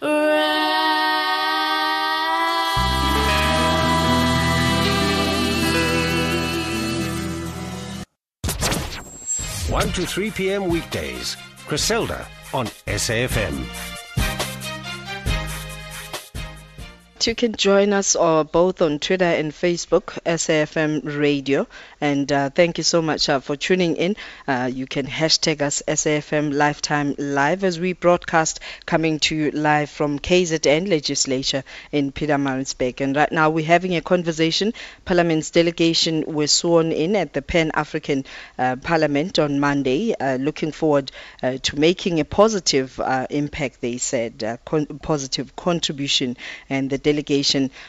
1 to 3 p.m. weekdays. Griselda on SAFM. You can join us uh, both on Twitter and Facebook, SAFM Radio. And uh, thank you so much uh, for tuning in. Uh, you can hashtag us SAFM Lifetime Live as we broadcast coming to you live from KZN Legislature in Pietermaritzburg. And right now we're having a conversation. Parliament's delegation was sworn in at the Pan African uh, Parliament on Monday, uh, looking forward to making a positive impact, they said, con- positive contribution. And the delegation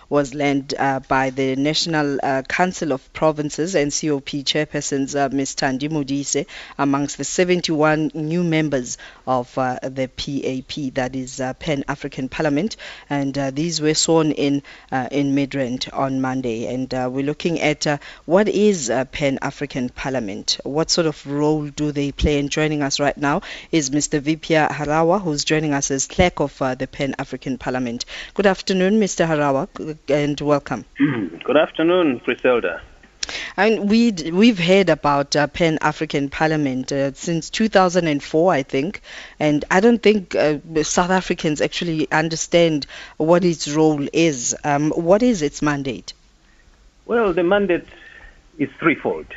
was led uh, by the National uh, Council of Provinces NCOP chairpersons, uh, Ms. Thandi Modise, amongst the 71 new members of uh, the PAP, that is uh, Pan African Parliament. And uh, these were sworn in in Midrand on Monday. And we're looking at what is Pan African Parliament? What sort of role do they play? And joining us right now is Mr. Vipya Harawa, who's joining us as clerk of the Pan African Parliament. Good afternoon, Mr. Harawa, and welcome. Good afternoon, Griselda. And we we've heard about uh, Pan African Parliament uh, since 2004, I think, and I don't think uh, South Africans actually understand what its role is. Um, what is its mandate? Well, the mandate is threefold.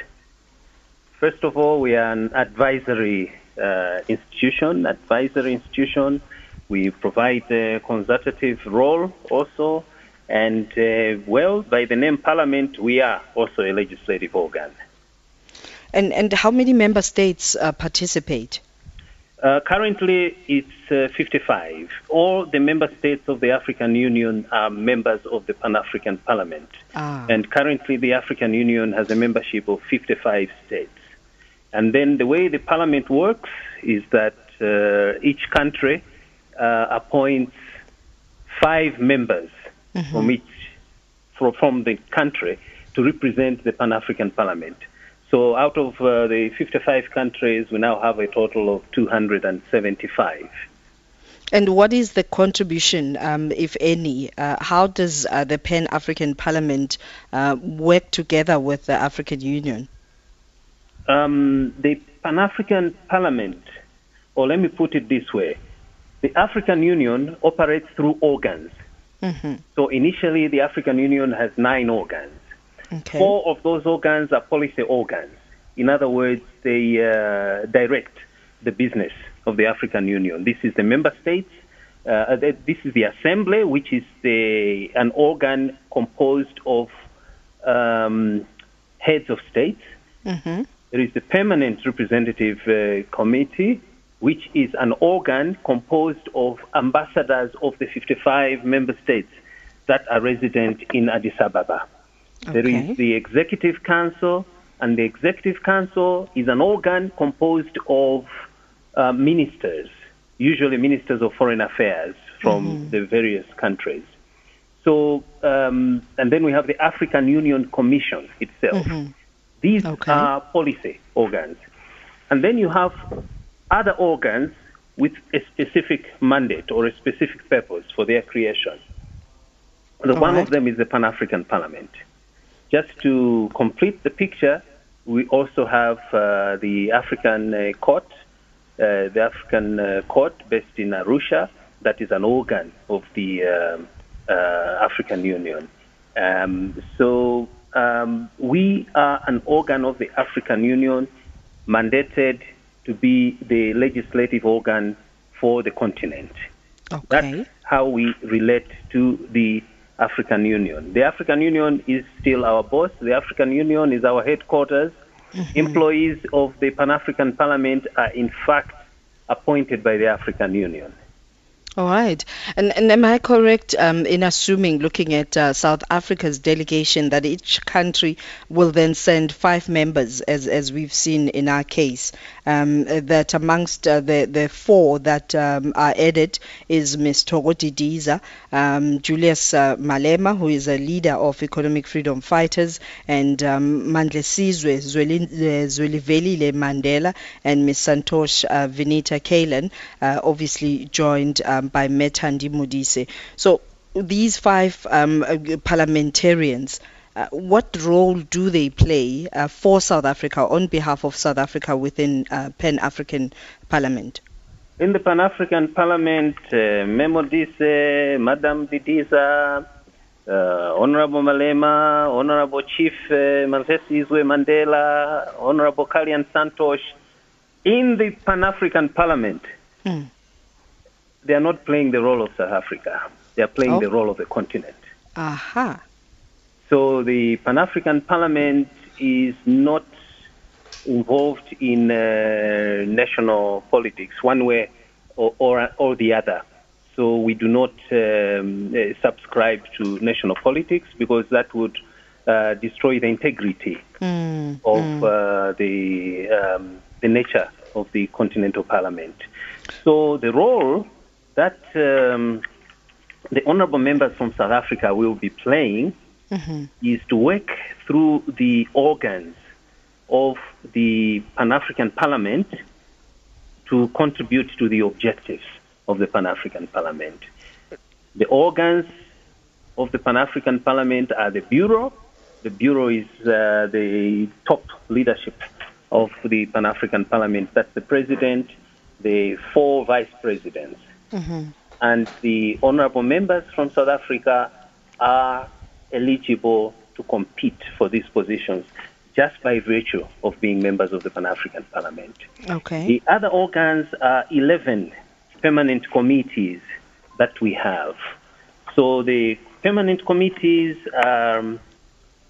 First of all, we are an advisory uh, institution, advisory institution we provide a consultative role also. And uh, well, by the name Parliament, we are also a legislative organ. And, and how many member states uh, participate? Uh, currently, it's uh, 55. All the member states of the African Union are members of the Pan African Parliament. Ah. And currently, the African Union has a membership of 55 states. And then the way the Parliament works is that uh, each country uh, appoints five members mm-hmm. from each from, from the country to represent the Pan African Parliament. So out of uh, the 55 countries, we now have a total of 275. And what is the contribution, um, if any? Uh, how does uh, the Pan African Parliament uh, work together with the African Union? Um, the Pan African Parliament, or let me put it this way the African Union operates through organs. Mm-hmm. So initially, the African Union has nine organs. Okay. Four of those organs are policy organs. In other words, they uh, direct the business of the African Union. This is the member states. Uh, this is the Assembly, which is the, an organ composed of um, heads of states. Mm-hmm. There is the Permanent Representative uh, Committee, which is an organ composed of ambassadors of the 55 member states that are resident in Addis Ababa. Okay. There is the Executive Council, and the Executive Council is an organ composed of uh, ministers, usually ministers of foreign affairs from mm-hmm. the various countries. So, um, and then we have the African Union Commission itself. Mm-hmm. These okay. are policy organs. And then you have other organs with a specific mandate or a specific purpose for their creation. The one right. of them is the Pan African Parliament. Just to complete the picture, we also have uh, the African uh, Court, uh, the African uh, Court based in Arusha, that is an organ of the um, uh, African Union. Um, so um, we are an organ of the African Union mandated to be the legislative organ for the continent. Okay. That's how we relate to the African Union. The African Union is still our boss. The African Union is our headquarters. Mm-hmm. Employees of the Pan African Parliament are, in fact, appointed by the African Union. All right. And, and am I correct um, in assuming, looking at uh, South Africa's delegation, that each country will then send five members, as, as we've seen in our case? Um, that amongst uh, the, the four that um, are added is Ms. Thoko Didiza, um, Julius uh, Malema, who is a leader of Economic Freedom Fighters, and um, Mandlesizwe Mandela, and Ms. Santosh uh, Vinita Kalyan, uh, obviously joined uh, um, by Methandi Modise. So these five um, uh, parliamentarians, uh, what role do they play uh, for South Africa on behalf of South Africa within uh, Pan African Parliament? In the Pan African Parliament, uh, Memo Dise, Madam Didiza, uh, Honorable Malema, Honorable Chief uh, Manzesi Izwe Mandela, Honorable Kalyan Santos, in the Pan African Parliament, Hmm. They are not playing the role of South Africa. They are playing Oh. the role of the continent. Aha. So the Pan African Parliament is not involved in uh, national politics one way or, or, or the other. So we do not um, uh, subscribe to national politics because that would uh, destroy the integrity Mm, of mm. uh, the um, the nature of the continental parliament. So the role that um, the honourable members from South Africa will be playing Mhm. is to work through the organs of the Pan African Parliament to contribute to the objectives of the Pan African Parliament. The organs of the Pan African Parliament are the Bureau. The Bureau is uh, the top leadership of the Pan African Parliament. That's the President, the four Vice Presidents Mhm. and the honorable members from South Africa are eligible to compete for these positions just by virtue of being members of the Pan African Parliament. Okay. The other organs are 11 permanent committees that we have. So the permanent committees are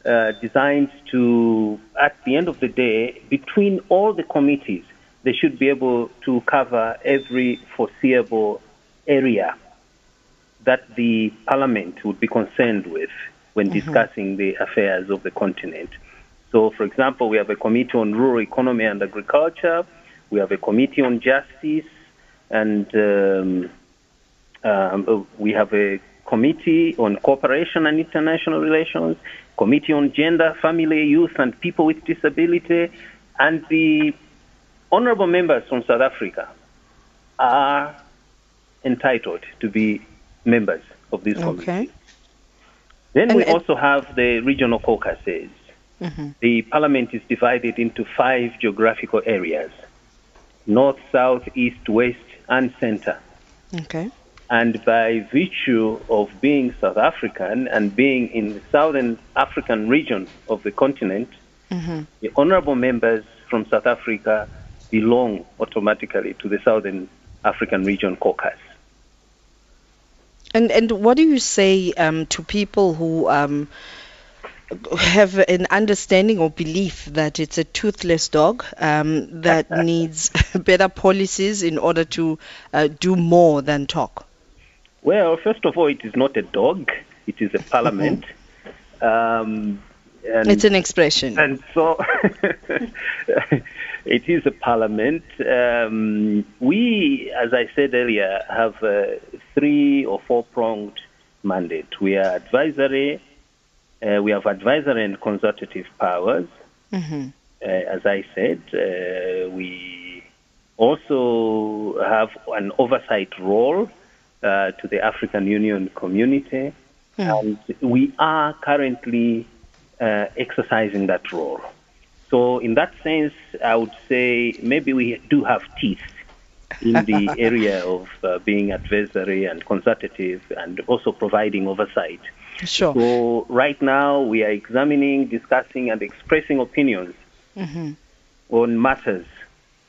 uh, designed to, at the end of the day, between all the committees, they should be able to cover every foreseeable area that the parliament would be concerned with when discussing the affairs of the continent. So, for example, we have a committee on rural economy and agriculture, we have a committee on justice, and um, um, we have a committee on cooperation and international relations, committee on gender, family, youth, and people with disability, and the honorable members from South Africa are entitled to be members of this committee. Okay. Then And we it- also have the regional caucuses. Mhm. The parliament is divided into five geographical areas north, south, east, west, and center. Okay. And by virtue of being South African and being in the southern African region of the continent, Mhm. the honorable members from South Africa belong automatically to the Southern African Region caucus. And and what do you say um, to people who um, have an understanding or belief that it's a toothless dog um, that needs better policies in order to uh, do more than talk? Well, first of all, it is not a dog; it is a parliament. um, and It's an expression. And so it is a parliament. Um, we, as I said earlier, have a three or four pronged mandate. We are advisory, uh, we have advisory and consultative powers. Mhm. Uh, as I said, uh, we also have an oversight role uh, to the African Union community, and we are currently uh, exercising that role. So, in that sense, I would say maybe we do have teeth in the area of uh, being advisory and consultative and also providing oversight. Sure. So, right now, we are examining, discussing, and expressing opinions Mhm. on matters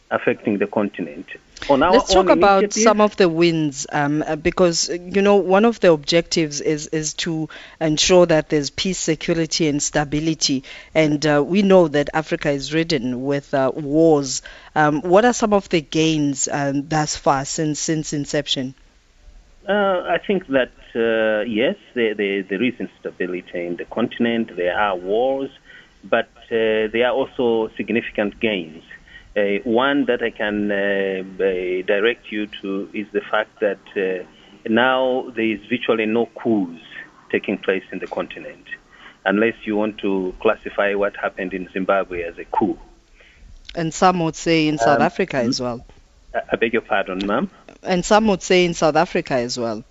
affecting the continent. On our Let's talk about initiative- some of the wins, um, uh, because you know one of the objectives is is to ensure that there's peace, security, and stability. And uh, we know that Africa is ridden with uh, wars. Um, what are some of the gains um, thus far since since inception? Uh, I think that uh, yes, there, there, there is instability in the continent. There are wars, but uh, there are also significant gains. Uh, one that I can uh, uh, direct you to is the fact that uh, now there is virtually no coups taking place in the continent, unless you want to classify what happened in Zimbabwe as a coup. And some would say in South Um, Africa as well. I beg your pardon, ma'am. And some would say in South Africa as well.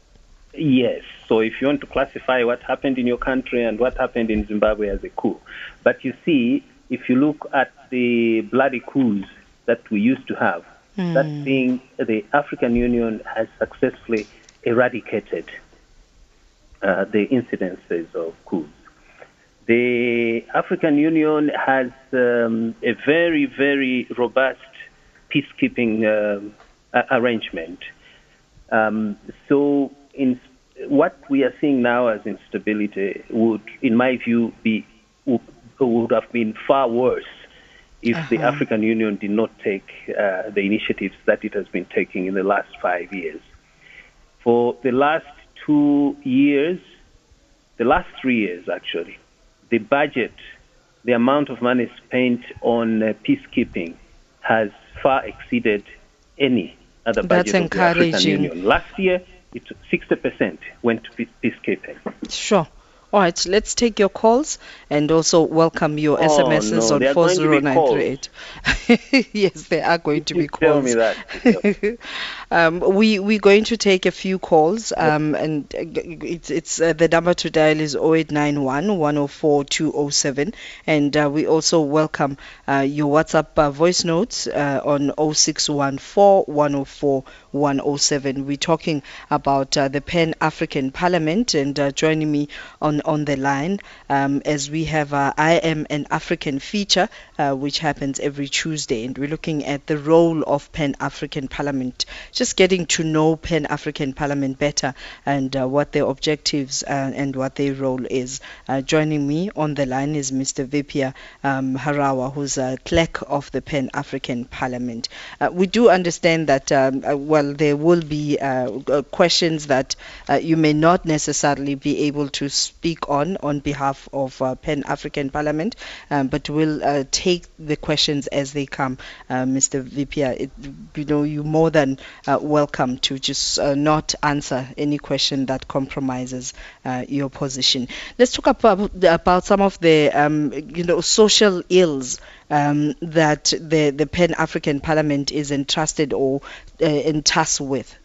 Yes. So if you want to classify what happened in your country and what happened in Zimbabwe as a coup. But you see, if you look at the bloody coups that we used to have, mm. that thing the African Union has successfully eradicated uh, the incidences of coups. The African Union has um, a very, very robust peacekeeping uh, arrangement. Um, so, in what we are seeing now as instability would, in my view, be would, would have been far worse if uh-huh. the African Union did not take uh, the initiatives that it has been taking in the last five years. For the last two years, the last three years actually, the budget, the amount of money spent on uh, peacekeeping has far exceeded any other budget That's of the African Union. Last year, it 60% went to peacekeeping. Sure. All right, let's take your calls and also welcome your oh, SMSs no, on 40938. yes, they are going to be calls. Tell me that. um, we, we're going to take a few calls, um, and it's, it's uh, the number to dial is 0891 104 207. And uh, we also welcome uh, your WhatsApp uh, voice notes uh, on 0614 104 107. We're talking about uh, the Pan African Parliament, and joining me on on the line um, as we have uh, I Am an African feature, uh, which happens every Tuesday. And we're looking at the role of Pan African Parliament, just getting to know Pan African Parliament better and uh, what their objectives uh, and what their role is. Uh, joining me on the line is Mr. Vipya um, Harawa, who's a clerk of the Pan African Parliament. Uh, we do understand that, um, there will be questions that you may not necessarily be able to speak on on behalf of uh, Pan African Parliament, um, but we'll uh, take the questions as they come, uh, Mr. Vipya. It, you know, you're more than uh, welcome to just uh, not answer any question that compromises uh, your position. Let's talk about about some of the um, you know social ills. Um, that the, the Pan African Parliament is entrusted or uh, tasked with.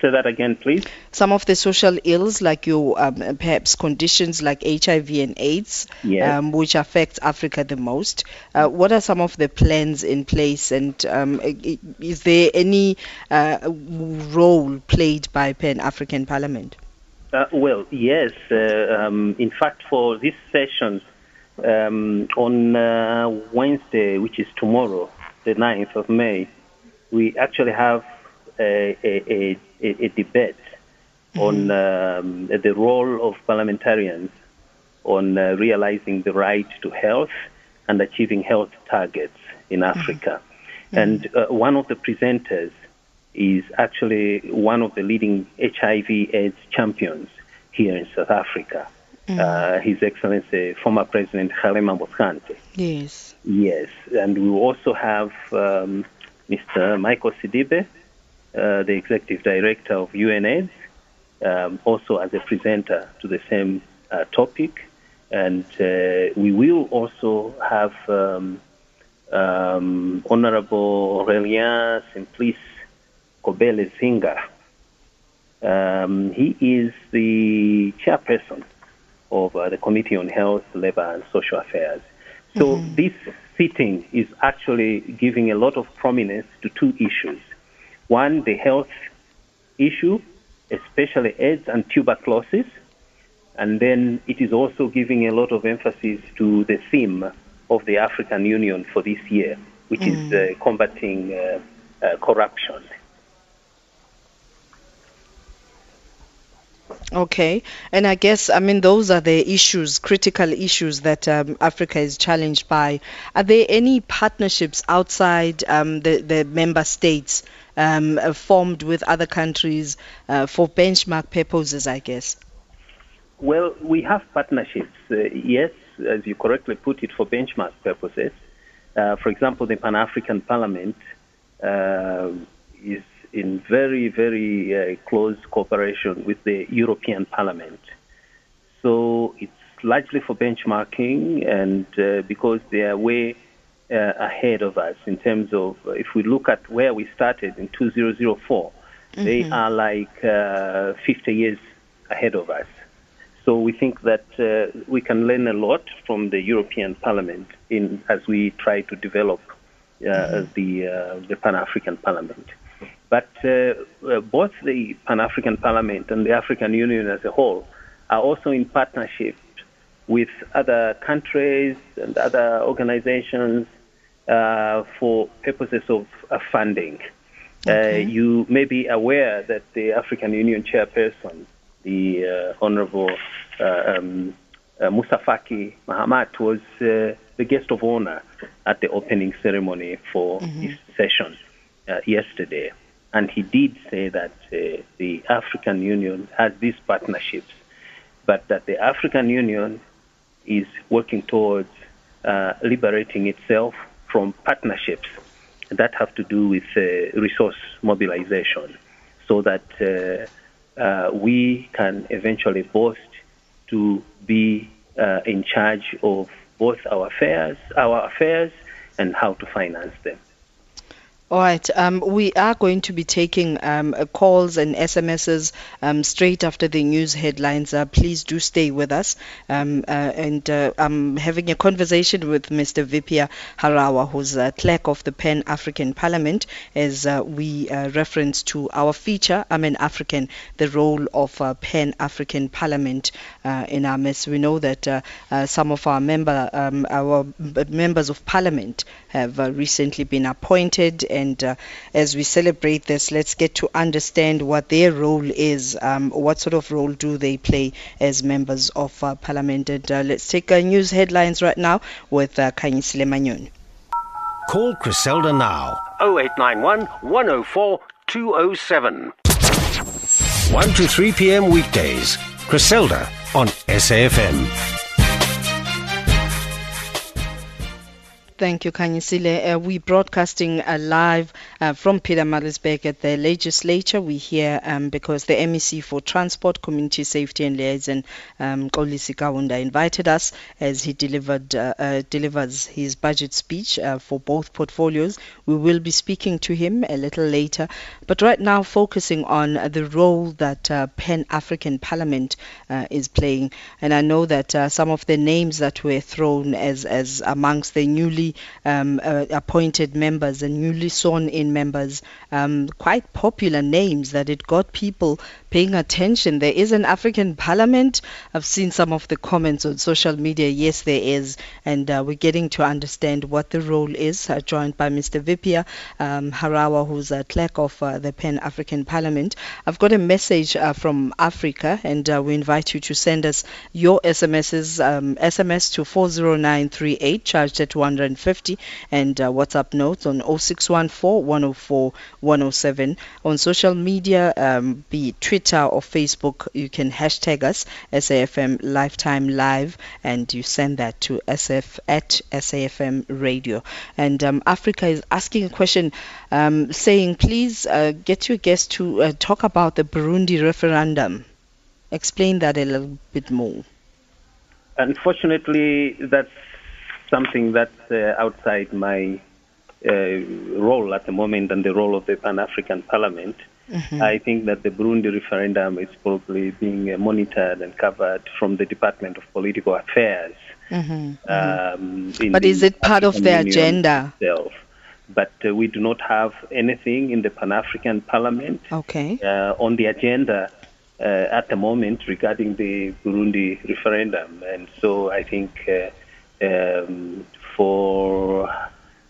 Say that again, please. Some of the social ills, like your um, perhaps conditions like HIV and AIDS, yes. um, which affect Africa the most. Uh, what are some of the plans in place, and um, is there any uh, role played by Pan African Parliament? Uh, well, yes. Uh, um, in fact, for these sessions um, on uh, Wednesday, which is tomorrow, the 9th of May, we actually have a, a, a, a debate mm-hmm. on um, the role of parliamentarians on uh, realizing the right to health and achieving health targets in mm-hmm. Africa. Mm-hmm. And uh, one of the presenters is actually one of the leading HIV/AIDS champions here in South Africa. Mm. Uh, His Excellency, former President Kgalema Motlanthe. Yes. Yes, and we also have um, Mr. Michael Sidibe, uh, the executive director of UNAIDS, um, also as a presenter to the same uh, topic. And uh, we will also have um, um, Honorable Aurelien Simplice Kobele Zinga. Um, he is the chairperson of uh, the Committee on Health, Labor and Social Affairs. So mm-hmm. this sitting is actually giving a lot of prominence to two issues. One, the health issue, especially AIDS and tuberculosis. And then it is also giving a lot of emphasis to the theme of the African Union for this year, which mm. is uh, combating uh, uh, corruption. Okay, and I guess I mean those are the issues, critical issues that um, Africa is challenged by. Are there any partnerships outside um, the the member states um, uh, formed with other countries uh, for benchmark purposes? I guess. Well, we have partnerships. Uh, yes, as you correctly put it, for benchmark purposes. Uh, for example, the Pan African Parliament uh, is in very, very uh, close cooperation with the European Parliament. So it's largely for benchmarking, and uh, because they are way uh, ahead of us in terms of if we look at where we started in 2004, mm-hmm. they are like uh, 50 years ahead of us. So we think that uh, we can learn a lot from the European Parliament in as we try to develop uh, mm-hmm. the uh, the Pan African Parliament. But uh, both the Pan African Parliament and the African Union as a whole are also in partnership with other countries and other organizations uh, for purposes of uh, funding. Uh, okay. you may be aware that the African Union chairperson, the uh, Honorable uh, um, Musa Faki Mahamat, was the guest of honor at the opening ceremony for mm-hmm. this session yesterday. And he did say that the African Union has these partnerships, but that the African Union is working towards uh, liberating itself from partnerships that have to do with uh, resource mobilization so that uh, uh we can eventually boast to be uh, in charge of both our affairs, our affairs, and how to finance them. All right. Um, we are going to be taking um, uh, calls and SMSs um, straight after the news headlines. Uh, please do stay with us. Um, uh, and uh, I'm having a conversation with Mr. Vipya Harawa, who's a clerk of the Pan African Parliament, as uh, we uh, reference to our feature, I'm an African, the role of Pan African Parliament in our midst. We know that some of our member, um, our members of Parliament have recently been appointed and uh, as we celebrate this, let's get to understand what their role is. Um, what sort of role do they play as members of uh, parliament? And uh, let's take uh, news headlines right now with uh, Kanyisile Manyun. Call Griselda now 0891 104 207. 1 to 3 p.m. weekdays. Griselda on SAFM. Thank you, Kanyisile. Uh, we're broadcasting uh, live uh, from Pietermaritzburg at the legislature. We hear um, because the MEC for Transport, Community Safety and Liaison, um, Mxolisi Kaunda, invited us as he delivered uh, uh, delivers his budget speech uh, for both portfolios. We will be speaking to him a little later, but right now focusing on the role that Pan African Parliament is playing. And I know that some of the names that were thrown as as amongst the newly um, uh, appointed members and newly sworn in members, um, quite popular names that it got people paying attention. There is an African parliament. I've seen some of the comments on social media. Yes, there is. And uh, we're getting to understand what the role is, uh, joined by Mr. Vipya um, Harawa, who's a clerk of uh, the Pan African Parliament. I've got a message uh, from Africa, and uh, we invite you to send us your SMSs, um, SMS to 40938, charged at 150, and uh, WhatsApp notes on 0614 104 107. On social media, um, be Twitter or Facebook, you can hashtag us SAFM Lifetime Live and you send that to SF at SAFM Radio. And um, Africa is asking a question um, saying, please uh, get your guests to uh, talk about the Burundi referendum. Explain that a little bit more. Unfortunately, that's something that's uh, outside my uh, role at the moment and the role of the Pan African Parliament. Mm-hmm. I think that the Burundi referendum is probably being uh, monitored and covered from the Department of Political Affairs. Mm-hmm. Um, but is it part of the agenda? Itself. But uh, we do not have anything in the Pan African Parliament okay. uh, on the agenda uh, at the moment regarding the Burundi referendum. And so I think uh, um, for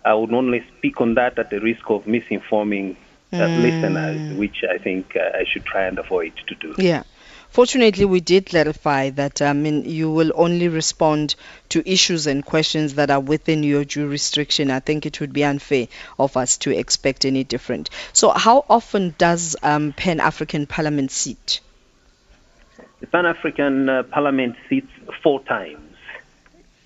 I would only speak on that at the risk of misinforming mm. listeners, which I think uh, I should try and avoid to do. Yeah. Fortunately, we did clarify that I mean you will only respond to issues and questions that are within your jurisdiction. I think it would be unfair of us to expect any different. So, how often does um, Pan African Parliament sit? The Pan African uh, Parliament sits four times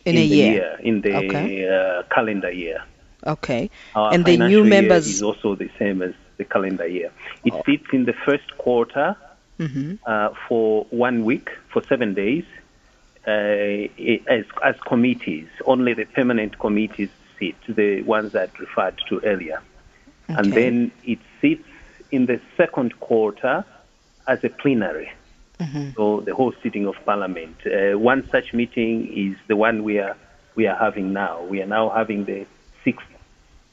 in, in a year. year. in the okay. uh, calendar year. Okay. Our and the new members is also the same as the calendar year. It oh. sits in the first quarter mm-hmm. uh, for one week, for seven days, uh, as, as committees. Only the permanent committees sit, the ones that referred to earlier. Okay. And then it sits in the second quarter as a plenary. So the whole sitting of Parliament. Uh, one such meeting is the one we are we are having now. We are now having the sixth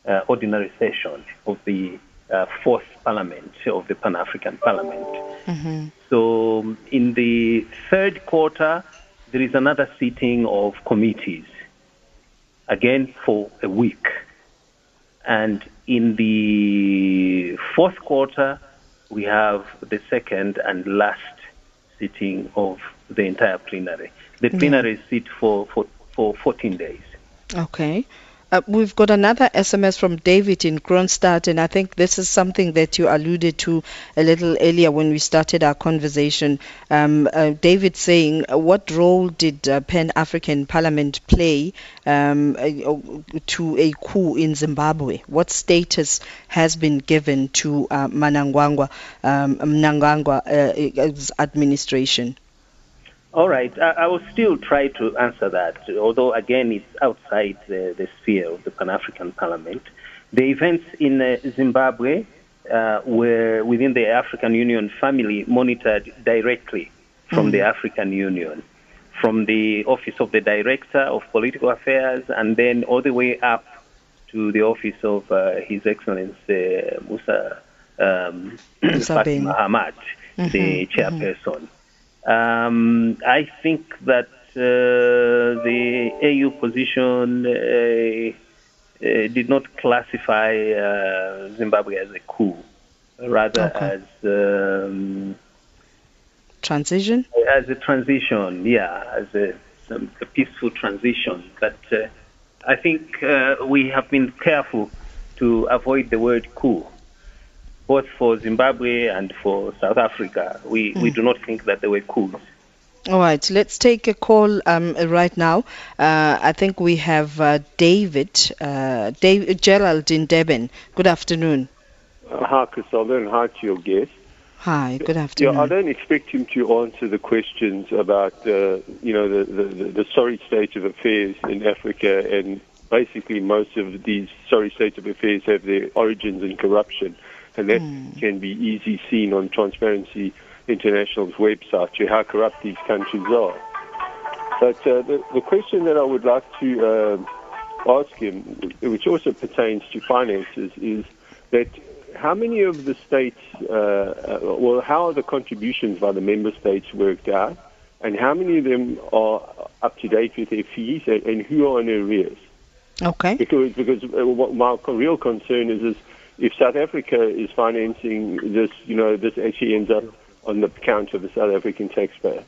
uh, ordinary session of the uh, fourth Parliament of the Pan African Parliament. So um, in the third quarter, there is another sitting of committees, again for a week. And in the fourth quarter, we have the second and last sitting of the entire plenary. The plenary sit for, for, for 14 days. Okay. Uh, we've got another SMS from David in Kroonstad, and I think this is something that you alluded to a little earlier when we started our conversation. Um, uh, David saying, uh, What role did uh, Pan African Parliament play um, to a coup in Zimbabwe? What status has been given to uh, Mnangagwa, um, uh, administration? All right. I, I will still try to answer that, although again it's outside the, the sphere of the Pan African Parliament. The events in uh, Zimbabwe uh, were within the African Union family monitored directly from the African Union, from the Office of the Director of Political Affairs, and then all the way up to the office of uh, His Excellency uh, Musa, um, Musa Beni. Mahamat, the chairperson. Um, I think that uh, the AU position uh, uh, did not classify uh, Zimbabwe as a coup, rather Okay. as um, Transition? as a transition, yeah, as a, some, a peaceful transition. But uh, I think uh, we have been careful to avoid the word coup, both for Zimbabwe and for South Africa. We, we do not think that they were coups. All right, let's take a call um, right now. Uh, I think we have uh, David, uh, Dave, Gerald in Devon. Good afternoon. Uh, Hi, Griselda, and hi to your guest. Hi, good Yeah, I don't expect him to answer the questions about, uh, you know, the, the, the, the sorry state of affairs in Africa, and basically most of these sorry states of affairs have their origins in corruption, and that can be easily seen on Transparency International's website, to how corrupt these countries are. But uh, the, the question that I would like to uh, ask him, which also pertains to finances, is that how many of the states, uh, well, how are the contributions by the member states worked out, and how many of them are up to date with their fees, and, and who are in arrears? Okay. Because because uh, what my real concern is is if South Africa is financing this, you know, this actually ends up on the account of the South African taxpayer.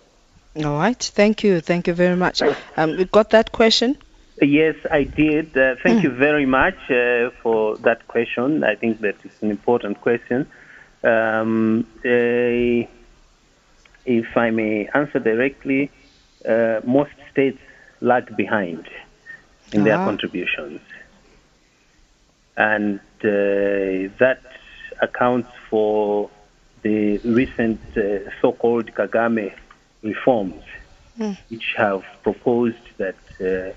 All right. Thank you. Thank you very much. Um, we got that question? Yes, I did. Uh, thank you very much uh, for that question. I think that is an important question. Um, uh, if I may answer directly, uh, most states lag behind in their Ah. contributions. And that accounts for the recent uh, so called Kagame reforms, which have proposed that uh,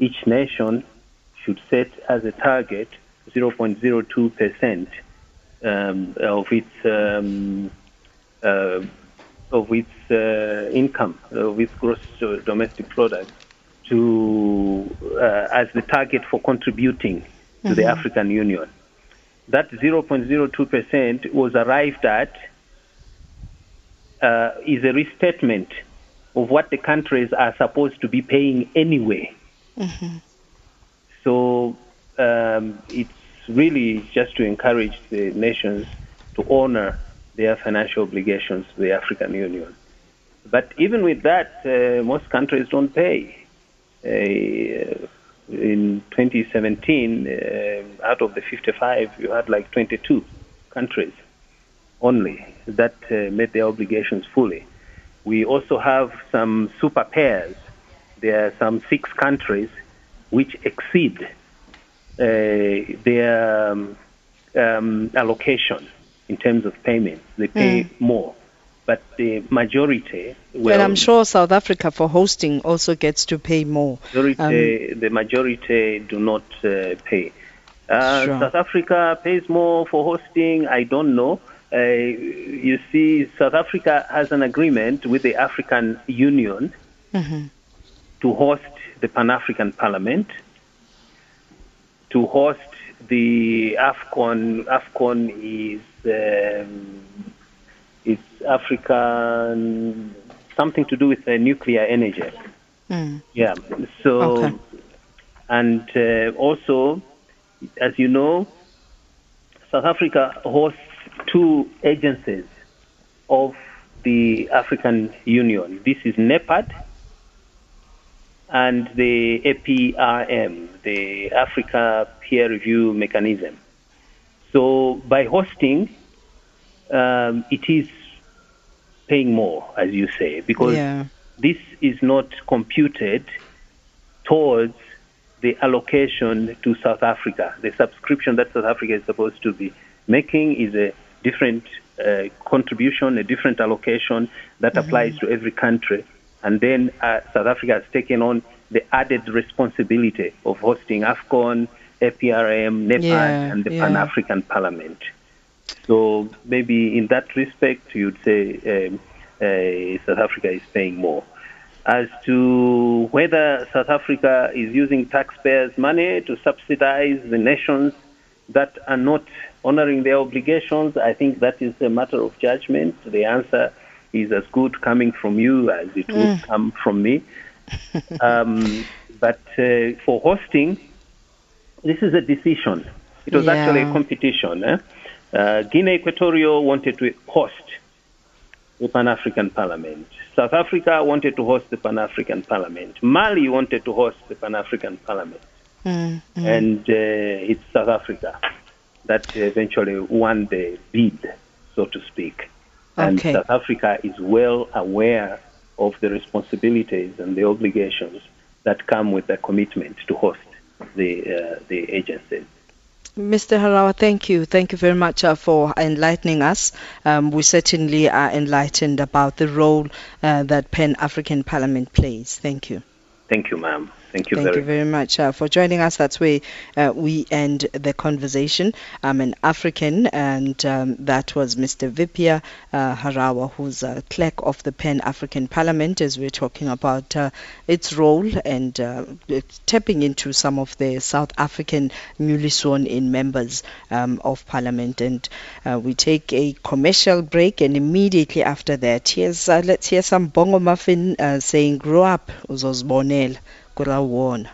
each nation should set as a target 0.02% um, of its um, uh, of its uh, income, of its gross uh, domestic product, to uh, as the target for contributing to the African Union. That 0.02% was arrived at uh, is a restatement of what the countries are supposed to be paying anyway. So um, it's really just to encourage the nations to honor their financial obligations to the African Union. But even with that, uh, most countries don't pay. Uh, in 2017, uh, out of the 55, you had like 22 countries only that uh, met their obligations fully. We also have some super pairs. There are some six countries which exceed uh, their um, um, allocation in terms of payments. They pay more. but the majority. Well, and I'm sure South Africa for hosting also gets to pay more. Majority, um, the majority do not uh, pay. Uh, sure. South Africa pays more for hosting. I don't know. Uh, you see, South Africa has an agreement with the African Union mm-hmm. to host the Pan African Parliament, to host the AFCON. AFCON is um, it's African something to do with uh, nuclear energy. Mm. Yeah. So, okay. and uh, also, as you know, South Africa hosts two agencies of the African Union. This is NEPAD and the APRM, the Africa Peer Review Mechanism. So by hosting, um, it is paying more, as you say, because yeah. this is not computed towards the allocation to South Africa. The subscription that South Africa is supposed to be making is a different uh, contribution, a different allocation that mm-hmm. applies to every country. And then uh, South Africa has taken on the added responsibility of hosting AFCON, APRM, NEPAD, yeah, and the yeah. Pan African Parliament. So maybe in that respect, you'd say um, uh, South Africa is paying more. As to whether South Africa is using taxpayers' money to subsidize the nations that are not honoring their obligations, I think that is a matter of judgment. The answer is as good coming from you as it would mm. come from me. um, but uh, for hosting, this is a decision. It was yeah. actually a competition. Eh? Uh, Guinea Equatorial wanted to host the Pan African Parliament. South Africa wanted to host the Pan African Parliament. Mali wanted to host the Pan African Parliament. Mm, mm. And uh, it's South Africa that eventually won the bid, so to speak. And okay. South Africa is well aware of the responsibilities and the obligations that come with the commitment to host the uh, the agencies. Mr. Harawa, thank you. Thank you very much uh, for enlightening us. Um, we certainly are enlightened about the role uh, that Pan African Parliament plays. Thank you. Thank you, ma'am. Thank you Thank very you very much uh, for joining us. That's where uh, we end the conversation. I'm an African, and um, that was Mr. Vipya uh, Harawa, who's a clerk of the Pan African Parliament, as we're talking about uh, its role and uh, tapping into some of the South African newly sworn in members um, of Parliament. And uh, we take a commercial break, and immediately after that, here's, let's hear some Bongo Maffin saying, Grow up, Uzosbonel. Kurawona